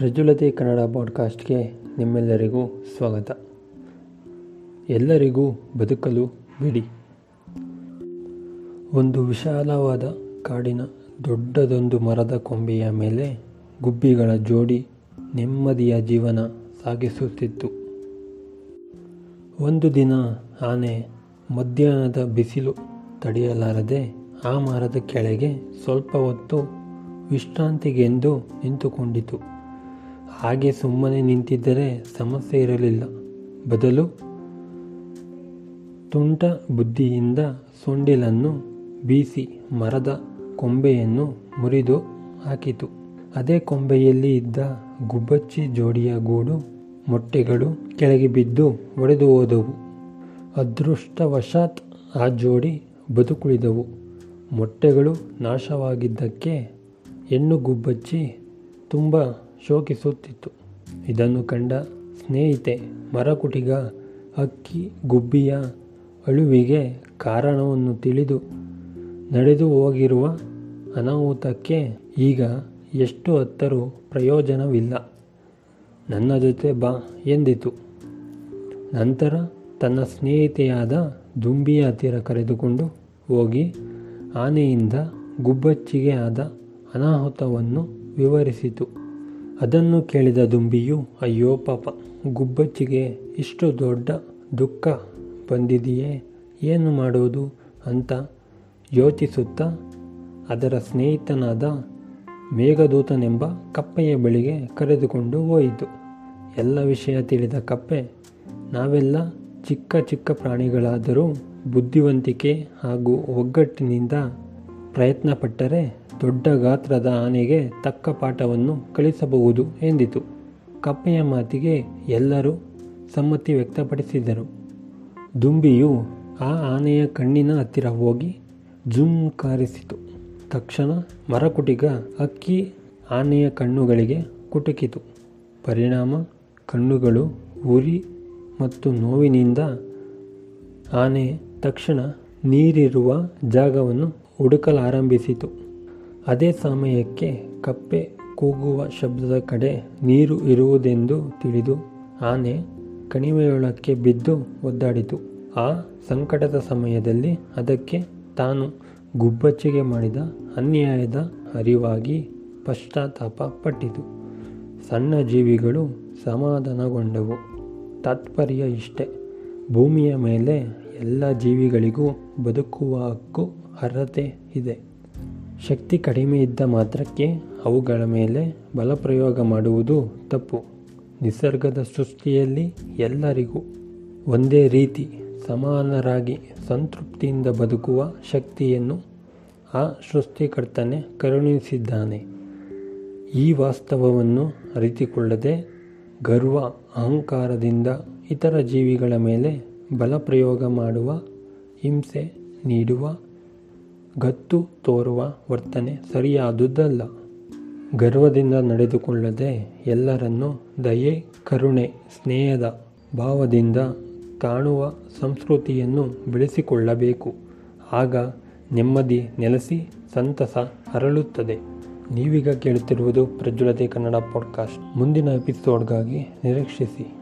ಪ್ರಜ್ವಲತೆ ಕನ್ನಡ ಪಾಡ್ಕಾಸ್ಟ್ಗೆ ನಿಮ್ಮೆಲ್ಲರಿಗೂ ಸ್ವಾಗತ. ಎಲ್ಲರಿಗೂ ಬದುಕಲು ಬಿಡಿ. ಒಂದು ವಿಶಾಲವಾದ ಕಾಡಿನ ದೊಡ್ಡದೊಂದು ಮರದ ಕೊಂಬೆಯ ಮೇಲೆ ಗುಬ್ಬಿಗಳ ಜೋಡಿ ನೆಮ್ಮದಿಯ ಜೀವನ ಸಾಗಿಸುತ್ತಿತ್ತು. ಒಂದು ದಿನ ಆನೆ ಮಧ್ಯಾಹ್ನದ ಬಿಸಿಲು ತಡೆಯಲಾರದೆ ಆ ಮರದ ಕೆಳಗೆ ಸ್ವಲ್ಪ ಹೊತ್ತು ವಿಶ್ರಾಂತಿಗೆಂದು ನಿಂತುಕೊಂಡಿತು. ಹಾಗೆ ಸುಮ್ಮನೆ ನಿಂತಿದ್ದರೆ ಸಮಸ್ಯೆ ಇರಲಿಲ್ಲ. ಬದಲು ತುಂಟ ಬುದ್ಧಿಯಿಂದ ಸೊಂಡಿಲನ್ನು ಬೀಸಿ ಮರದ ಕೊಂಬೆಯನ್ನು ಮುರಿದು ಹಾಕಿತು. ಅದೇ ಕೊಂಬೆಯಲ್ಲಿ ಇದ್ದ ಗುಬ್ಬಚ್ಚಿ ಜೋಡಿಯ ಗೂಡು ಮೊಟ್ಟೆಗಳು ಕೆಳಗೆ ಬಿದ್ದು ಒಡೆದು ಹೋದವು. ಅದೃಷ್ಟವಶಾತ್ ಆ ಜೋಡಿ ಬದುಕುಳಿದವು. ಮೊಟ್ಟೆಗಳು ನಾಶವಾಗಿದ್ದಕ್ಕೆ ಹೆಣ್ಣು ಗುಬ್ಬಚ್ಚಿ ತುಂಬ ಶೋಕಿಸುತ್ತಿತ್ತು. ಇದನ್ನು ಕಂಡ ಸ್ನೇಹಿತೆ ಮರಕುಟಿಗ ಅಕ್ಕಿ, ಗುಬ್ಬಿಯ ಅಳುವಿಗೆ ಕಾರಣವನ್ನು ತಿಳಿದು ನಡೆದು ಹೋಗಿರುವ ಅನಾಹುತಕ್ಕೆ ಈಗ ಎಷ್ಟು ಹತ್ತರೂ ಪ್ರಯೋಜನವಿಲ್ಲ. ನನ್ನ ಜೊತೆ ಬಾ ಎಂದಿತು. ನಂತರ ತನ್ನ ಸ್ನೇಹಿತೆಯಾದ ದುಂಬಿಯ ಹತ್ತಿರ ಕರೆದುಕೊಂಡು ಹೋಗಿ ಆನೆಯಿಂದ ಗುಬ್ಬಚ್ಚಿಗೆ ಆದ ಅನಾಹುತವನ್ನು ವಿವರಿಸಿತು. ಅದನ್ನು ಕೇಳಿದ ದುಂಬಿಯು, ಅಯ್ಯೋ ಪಾಪ, ಗುಬ್ಬಚ್ಚಿಗೆ ಇಷ್ಟು ದೊಡ್ಡ ದುಃಖ ಬಂದಿದೆಯೇ? ಏನು ಮಾಡೋದು? ಅಂತ ಯೋಚಿಸುತ್ತಾ ಅದರ ಸ್ನೇಹಿತನಾದ ಮೇಘದೂತನೆಂಬ ಕಪ್ಪೆಯ ಬಳಿಗೆ ಕರೆದುಕೊಂಡು ಹೋಯಿತು. ಎಲ್ಲ ವಿಷಯ ತಿಳಿದ ಕಪ್ಪೆ, ನಾವೆಲ್ಲ ಚಿಕ್ಕ ಚಿಕ್ಕ ಪ್ರಾಣಿಗಳಾದರೂ ಬುದ್ಧಿವಂತಿಕೆ ಹಾಗೂ ಒಗ್ಗಟ್ಟಿನಿಂದ ಪ್ರಯತ್ನಪಟ್ಟರೆ ದೊಡ್ಡ ಗಾತ್ರದ ಆನೆಗೆ ತಕ್ಕ ಪಾಠವನ್ನು ಕಲಿಸಬಹುದು ಎಂದಿತು. ಕಪ್ಪೆಯ ಮಾತಿಗೆ ಎಲ್ಲರೂ ಸಮ್ಮತಿ ವ್ಯಕ್ತಪಡಿಸಿದರು. ದುಂಬಿಯು ಆ ಆನೆಯ ಕಣ್ಣಿನ ಹತ್ತಿರ ಹೋಗಿ ಜುಮ್ ಕಾರಿಸಿತು. ತಕ್ಷಣ ಮರಕುಟಿಗ ಅಕ್ಕಿ ಆನೆಯ ಕಣ್ಣುಗಳಿಗೆ ಕುಟುಕಿತು. ಪರಿಣಾಮ ಕಣ್ಣುಗಳು ಉರಿ ಮತ್ತು ನೋವಿನಿಂದ ಆನೆ ತಕ್ಷಣ ನೀರಿರುವ ಜಾಗವನ್ನು ಹುಡುಕಲಾರಂಭಿಸಿತು. ಅದೇ ಸಮಯಕ್ಕೆ ಕಪ್ಪೆ ಕೂಗುವ ಶಬ್ದದ ಕಡೆ ನೀರು ಇರುವುದೆಂದು ತಿಳಿದು ಆನೆ ಕಣಿವೆಯೊಳಕ್ಕೆ ಬಿದ್ದು ಒದ್ದಾಡಿತು. ಆ ಸಂಕಟದ ಸಮಯದಲ್ಲಿ ಅದಕ್ಕೆ ತಾನು ಗುಬ್ಬಚ್ಚಿಗೆ ಮಾಡಿದ ಅನ್ಯಾಯದ ಅರಿವಾಗಿ ಪಶ್ಚಾತ್ತಾಪ ಪಟ್ಟಿತು. ಸಣ್ಣ ಜೀವಿಗಳು ಸಮಾಧಾನಗೊಂಡವು. ತಾತ್ಪರ್ಯ ಇಷ್ಟೆ. ಭೂಮಿಯ ಮೇಲೆ ಎಲ್ಲ ಜೀವಿಗಳಿಗೂ ಬದುಕುವ ಹಕ್ಕು ಅರ್ಹತೆ ಇದೆ. ಶಕ್ತಿ ಕಡಿಮೆ ಇದ್ದ ಮಾತ್ರಕ್ಕೆ ಅವುಗಳ ಮೇಲೆ ಬಲಪ್ರಯೋಗ ಮಾಡುವುದು ತಪ್ಪು. ನಿಸರ್ಗದ ಸೃಷ್ಟಿಯಲ್ಲಿ ಎಲ್ಲರಿಗೂ ಒಂದೇ ರೀತಿ ಸಮಾನರಾಗಿ ಸಂತೃಪ್ತಿಯಿಂದ ಬದುಕುವ ಶಕ್ತಿಯನ್ನು ಆ ಸೃಷ್ಟಿಕರ್ತನೆ ಕರುಣಿಸಿದ್ದಾನೆ. ಈ ವಾಸ್ತವವನ್ನು ಅರಿತುಕೊಳ್ಳದೆ ಗರ್ವ, ಅಹಂಕಾರದಿಂದ ಇತರ ಜೀವಿಗಳ ಮೇಲೆ ಬಲಪ್ರಯೋಗ ಮಾಡುವ, ಹಿಂಸೆ ನೀಡುವ ಗತ್ತು ತೋರುವ ವರ್ತನೆ ಸರಿಯಾದುದಲ್ಲ. ಗರ್ವದಿಂದ ನಡೆದುಕೊಳ್ಳದೆ ಎಲ್ಲರನ್ನೂ ದಯೆ, ಕರುಣೆ, ಸ್ನೇಹದ ಭಾವದಿಂದ ಕಾಣುವ ಸಂಸ್ಕೃತಿಯನ್ನು ಬೆಳೆಸಿಕೊಳ್ಳಬೇಕು. ಆಗ ನೆಮ್ಮದಿ ನೆಲೆಸಿ ಸಂತಸ ಹರಳುತ್ತದೆ. ನೀವೀಗ ಕೇಳುತ್ತಿರುವುದು ಪ್ರಜ್ವಲತೆ ಕನ್ನಡ ಪಾಡ್ಕಾಸ್ಟ್. ಮುಂದಿನ ಎಪಿಸೋಡ್ಗಾಗಿ ನಿರೀಕ್ಷಿಸಿ.